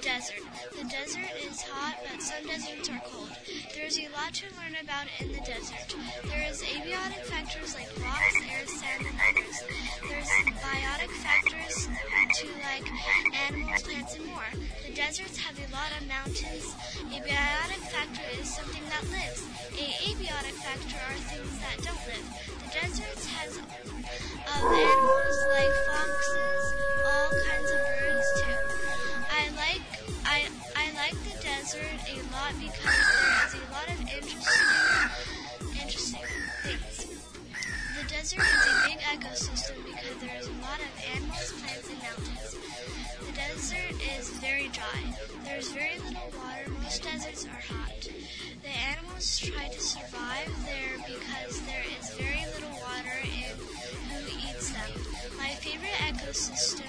desert The desert is hot, but some deserts are cold. There is a lot to learn about in the desert. There is abiotic factors like rocks, air, sand, and others. There's biotic factors to like animals, plants, and more. The deserts have a lot of mountains. A biotic factor is something that lives. A abiotic factor are things that don't live. The deserts has desert a lot because there is a lot of interesting interesting things. The desert is a big ecosystem because there is a lot of animals, plants, and mountains. The desert is very dry. There is very little water. Most deserts are hot. The animals try to survive there because there is very little water and who eats them. My favorite ecosystem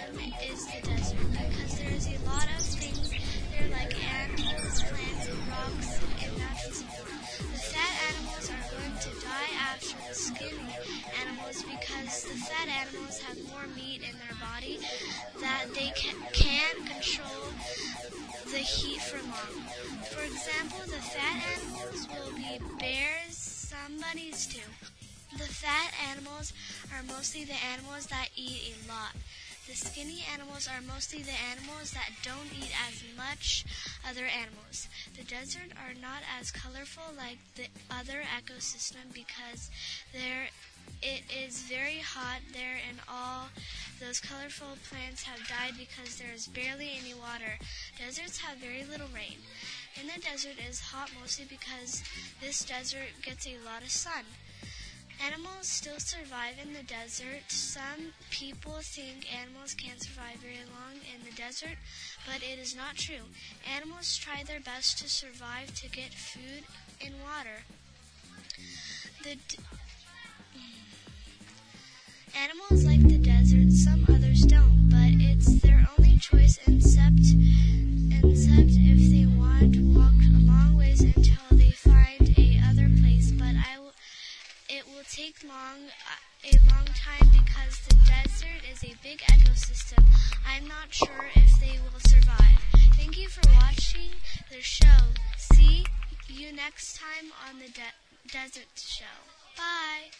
skinny animals because the fat animals have more meat in their body that they can, control the heat for long. For example, the fat animals will be bears, somebody's too. The fat animals are mostly the animals that eat a lot. The skinny animals are mostly the animals that don't eat as much other animals. The desert are not as colorful like the other ecosystem because there it is very hot there and all those colorful plants have died because there is barely any water. Deserts have very little rain. In the desert is hot mostly because this desert gets a lot of sun. Animals still survive in the desert. Some people think animals can't survive very long in the desert, but it is not true. Animals try their best to survive to get food and water. The d- Animals like it will take long uh, a long time because the desert is a big ecosystem. I'm not sure if they will survive. Thank you for watching the show. See you next time on the de- desert show. Bye.